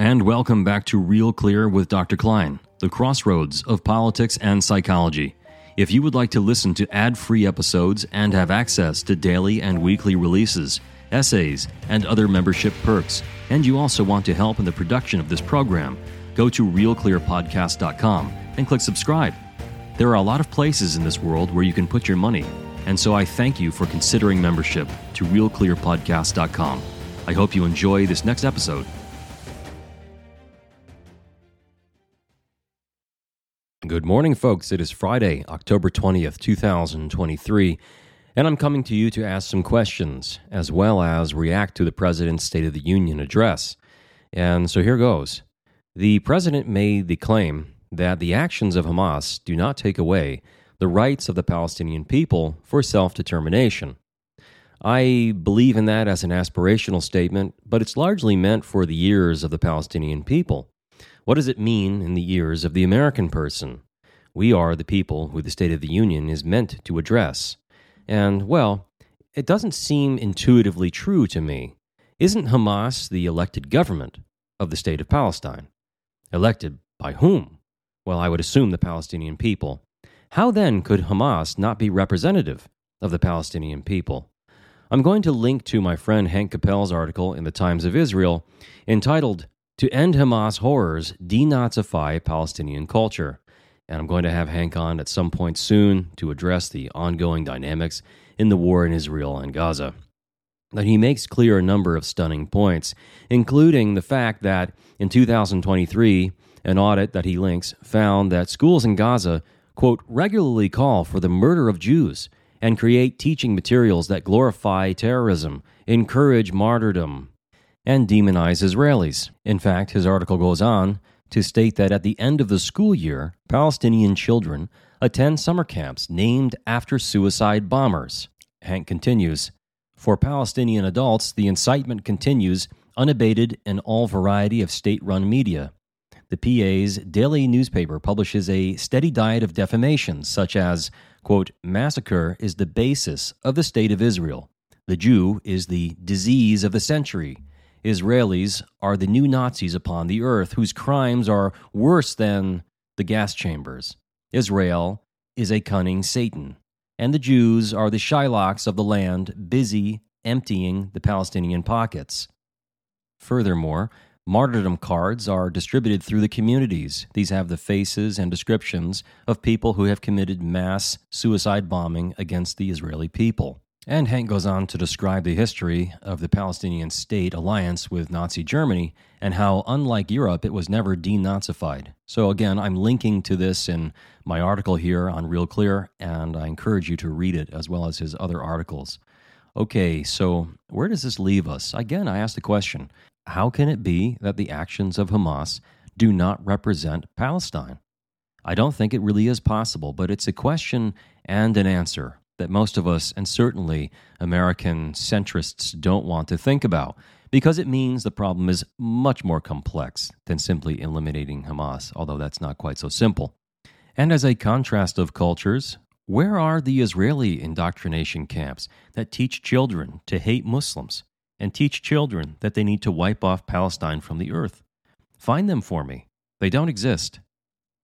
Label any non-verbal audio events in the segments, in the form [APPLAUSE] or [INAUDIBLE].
And welcome back to Real Clear with Dr. Klein, the crossroads of politics and psychology. If you would like to listen to ad free episodes and have access to daily and weekly releases, essays, and other membership perks, and you also want to help in the production of this program, go to realclearpodcast.com and click subscribe. There are a lot of places in this world where you can put your money, and so I thank you for considering membership to realclearpodcast.com. I hope you enjoy this next episode. Good morning, folks. It is Friday, October 20th, 2023, and I'm coming to you to ask some questions as well as react to the President's State of the Union address. And so here goes. The President made the claim that the actions of Hamas do not take away the rights of the Palestinian people for self determination. I believe in that as an aspirational statement, but it's largely meant for the ears of the Palestinian people. What does it mean in the ears of the American person? We are the people who the State of the Union is meant to address. And, well, it doesn't seem intuitively true to me. Isn't Hamas the elected government of the State of Palestine? Elected by whom? Well, I would assume the Palestinian people. How then could Hamas not be representative of the Palestinian people? I'm going to link to my friend Hank Capel's article in the Times of Israel entitled to end Hamas horrors, denazify Palestinian culture. And I'm going to have Hank on at some point soon to address the ongoing dynamics in the war in Israel and Gaza. But he makes clear a number of stunning points, including the fact that in 2023, an audit that he links found that schools in Gaza, quote, regularly call for the murder of Jews and create teaching materials that glorify terrorism, encourage martyrdom, and demonize Israelis. In fact, his article goes on to state that at the end of the school year, Palestinian children attend summer camps named after suicide bombers. Hank continues For Palestinian adults, the incitement continues unabated in all variety of state run media. The PA's daily newspaper publishes a steady diet of defamations, such as, quote, massacre is the basis of the state of Israel. The Jew is the disease of the century. Israelis are the new Nazis upon the earth, whose crimes are worse than the gas chambers. Israel is a cunning Satan, and the Jews are the Shylocks of the land, busy emptying the Palestinian pockets. Furthermore, martyrdom cards are distributed through the communities. These have the faces and descriptions of people who have committed mass suicide bombing against the Israeli people. And Hank goes on to describe the history of the Palestinian state alliance with Nazi Germany and how, unlike Europe, it was never denazified. So, again, I'm linking to this in my article here on Real Clear, and I encourage you to read it as well as his other articles. Okay, so where does this leave us? Again, I ask the question how can it be that the actions of Hamas do not represent Palestine? I don't think it really is possible, but it's a question and an answer that most of us, and certainly American centrists, don't want to think about because it means the problem is much more complex than simply eliminating Hamas, although that's not quite so simple. And as a contrast of cultures, where are the Israeli indoctrination camps that teach children to hate Muslims and teach children that they need to wipe off Palestine from the earth? Find them for me. They don't exist.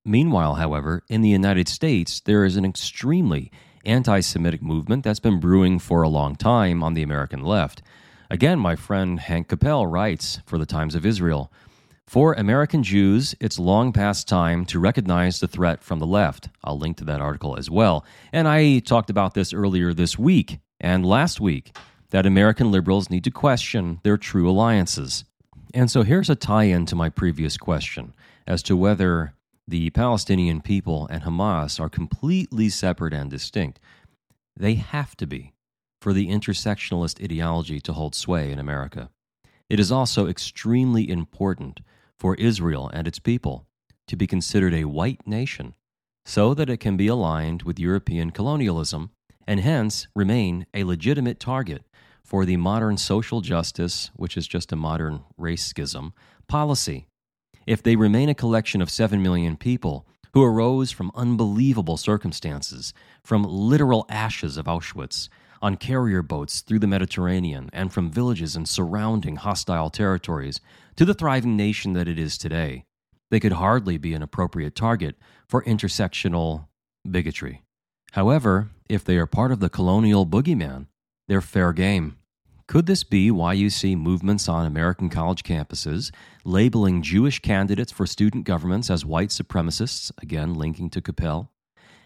Meanwhile, however, in the United States, there is an extremely anti Semitic movement that's been brewing for a long time on the American left. Again, my friend Hank Capel writes for the Times of Israel For American Jews, it's long past time to recognize the threat from the left. I'll link to that article as well. And I talked about this earlier this week and last week that American liberals need to question their true alliances. And so here's a tie in to my previous question as to whether the Palestinian people and Hamas are completely separate and distinct. They have to be for the intersectionalist ideology to hold sway in America. It is also extremely important for Israel and its people to be considered a white nation so that it can be aligned with European colonialism and hence remain a legitimate target for the modern social justice, which is just a modern race schism, policy if they remain a collection of 7 million people who arose from unbelievable circumstances, from literal ashes of Auschwitz, on carrier boats through the Mediterranean and from villages and surrounding hostile territories to the thriving nation that it is today, they could hardly be an appropriate target for intersectional bigotry. However, if they are part of the colonial boogeyman, they're fair game. Could this be why you see movements on American college campuses labeling Jewish candidates for student governments as white supremacists, again linking to Capel,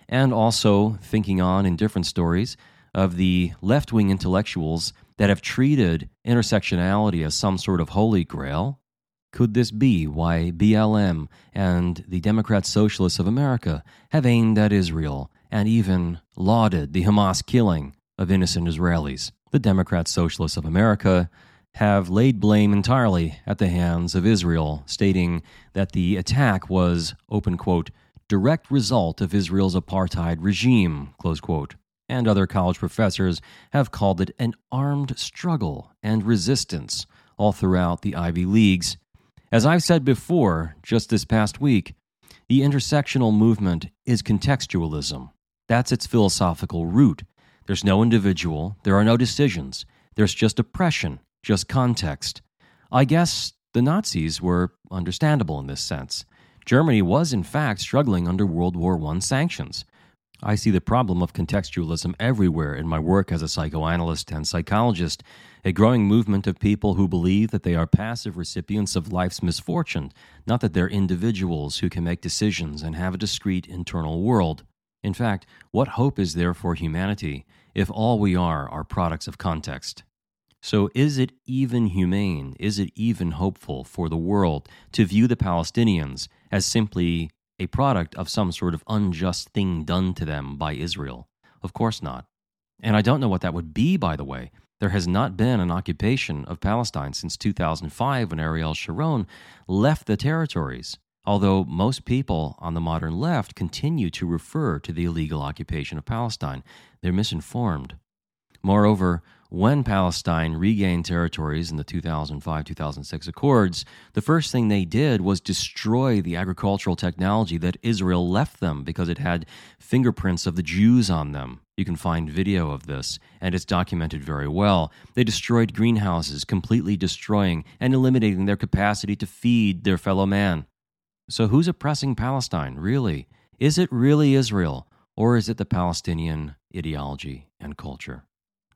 and also thinking on in different stories of the left wing intellectuals that have treated intersectionality as some sort of holy grail? Could this be why BLM and the Democrat Socialists of America have aimed at Israel and even lauded the Hamas killing of innocent Israelis? The Democrat Socialists of America have laid blame entirely at the hands of Israel, stating that the attack was, open quote, direct result of Israel's apartheid regime, close quote. And other college professors have called it an armed struggle and resistance all throughout the Ivy Leagues. As I've said before, just this past week, the intersectional movement is contextualism. That's its philosophical root. There's no individual, there are no decisions, there's just oppression, just context. I guess the Nazis were understandable in this sense. Germany was, in fact, struggling under World War I sanctions. I see the problem of contextualism everywhere in my work as a psychoanalyst and psychologist, a growing movement of people who believe that they are passive recipients of life's misfortune, not that they're individuals who can make decisions and have a discrete internal world. In fact, what hope is there for humanity if all we are are products of context? So, is it even humane, is it even hopeful for the world to view the Palestinians as simply a product of some sort of unjust thing done to them by Israel? Of course not. And I don't know what that would be, by the way. There has not been an occupation of Palestine since 2005 when Ariel Sharon left the territories although most people on the modern left continue to refer to the illegal occupation of Palestine. They're misinformed. Moreover, when Palestine regained territories in the 2005 2006 Accords, the first thing they did was destroy the agricultural technology that Israel left them because it had fingerprints of the Jews on them. You can find video of this, and it's documented very well. They destroyed greenhouses, completely destroying and eliminating their capacity to feed their fellow man. So, who's oppressing Palestine, really? Is it really Israel, or is it the Palestinian ideology and culture?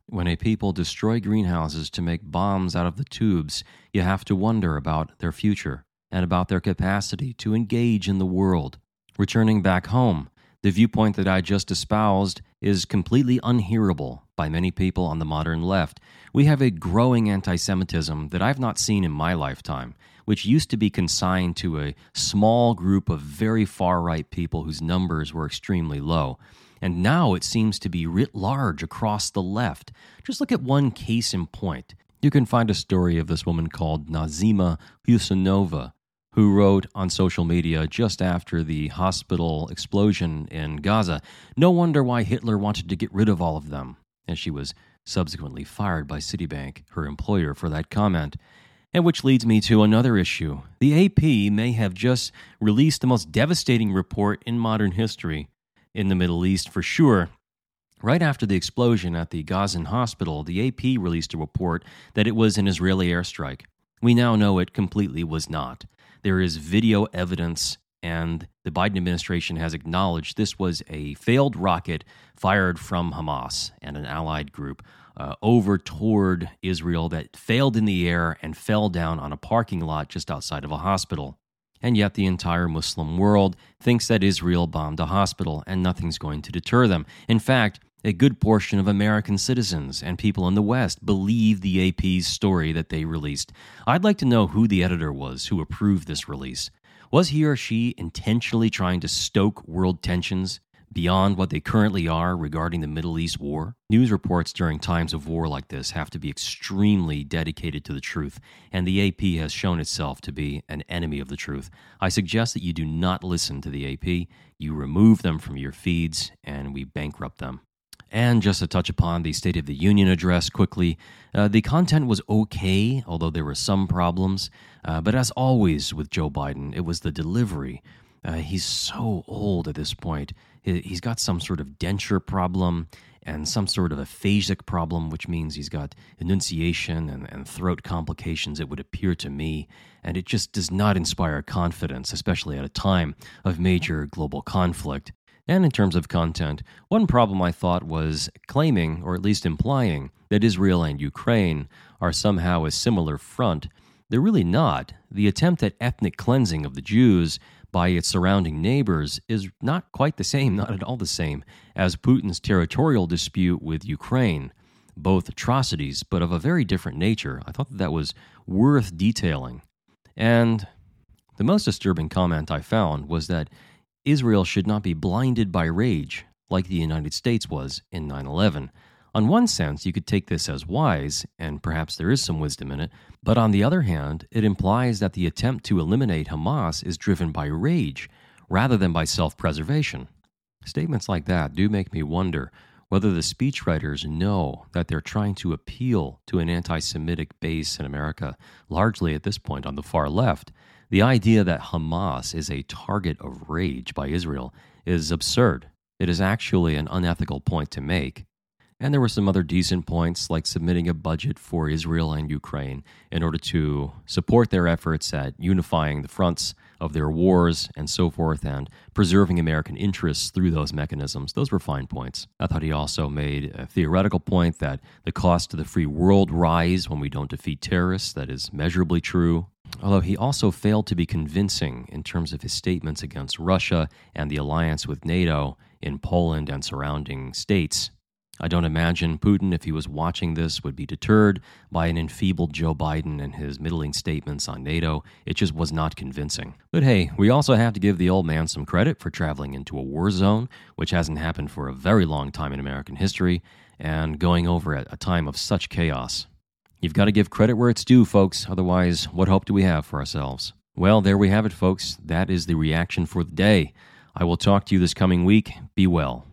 When a people destroy greenhouses to make bombs out of the tubes, you have to wonder about their future and about their capacity to engage in the world. Returning back home, the viewpoint that I just espoused is completely unhearable by many people on the modern left. We have a growing anti Semitism that I've not seen in my lifetime, which used to be consigned to a small group of very far right people whose numbers were extremely low. And now it seems to be writ large across the left. Just look at one case in point. You can find a story of this woman called Nozima Husainova, who wrote on social media just after the hospital explosion in Gaza, No wonder why Hitler wanted to get rid of all of them. And she was subsequently fired by Citibank, her employer, for that comment. And which leads me to another issue. The AP may have just released the most devastating report in modern history in the Middle East for sure. Right after the explosion at the Gazan hospital, the AP released a report that it was an Israeli airstrike. We now know it completely was not. There is video evidence, and the Biden administration has acknowledged this was a failed rocket fired from Hamas and an allied group uh, over toward Israel that failed in the air and fell down on a parking lot just outside of a hospital. And yet, the entire Muslim world thinks that Israel bombed a hospital and nothing's going to deter them. In fact, a good portion of American citizens and people in the West believe the AP's story that they released. I'd like to know who the editor was who approved this release. Was he or she intentionally trying to stoke world tensions beyond what they currently are regarding the Middle East war? News reports during times of war like this have to be extremely dedicated to the truth, and the AP has shown itself to be an enemy of the truth. I suggest that you do not listen to the AP, you remove them from your feeds, and we bankrupt them. And just to touch upon the State of the Union address quickly, uh, the content was okay, although there were some problems. Uh, but as always with Joe Biden, it was the delivery. Uh, he's so old at this point. He's got some sort of denture problem, and some sort of aphasic problem, which means he's got enunciation and, and throat complications, it would appear to me. And it just does not inspire confidence, especially at a time of major global conflict. And in terms of content, one problem I thought was claiming, or at least implying, that Israel and Ukraine are somehow a similar front. They're really not. The attempt at ethnic cleansing of the Jews by its surrounding neighbors is not quite the same, [LAUGHS] not at all the same, as Putin's territorial dispute with Ukraine. Both atrocities, but of a very different nature. I thought that, that was worth detailing. And the most disturbing comment I found was that Israel should not be blinded by rage like the United States was in 9 11. On one sense, you could take this as wise, and perhaps there is some wisdom in it, but on the other hand, it implies that the attempt to eliminate Hamas is driven by rage rather than by self preservation. Statements like that do make me wonder whether the speechwriters know that they're trying to appeal to an anti Semitic base in America, largely at this point on the far left. The idea that Hamas is a target of rage by Israel is absurd. It is actually an unethical point to make. And there were some other decent points, like submitting a budget for Israel and Ukraine in order to support their efforts at unifying the fronts of their wars and so forth, and preserving American interests through those mechanisms. Those were fine points. I thought he also made a theoretical point that the cost to the free world rise when we don't defeat terrorists. That is measurably true. Although he also failed to be convincing in terms of his statements against Russia and the alliance with NATO in Poland and surrounding states. I don't imagine Putin, if he was watching this, would be deterred by an enfeebled Joe Biden and his middling statements on NATO. It just was not convincing. But hey, we also have to give the old man some credit for traveling into a war zone, which hasn't happened for a very long time in American history, and going over at a time of such chaos. You've got to give credit where it's due, folks. Otherwise, what hope do we have for ourselves? Well, there we have it, folks. That is the reaction for the day. I will talk to you this coming week. Be well.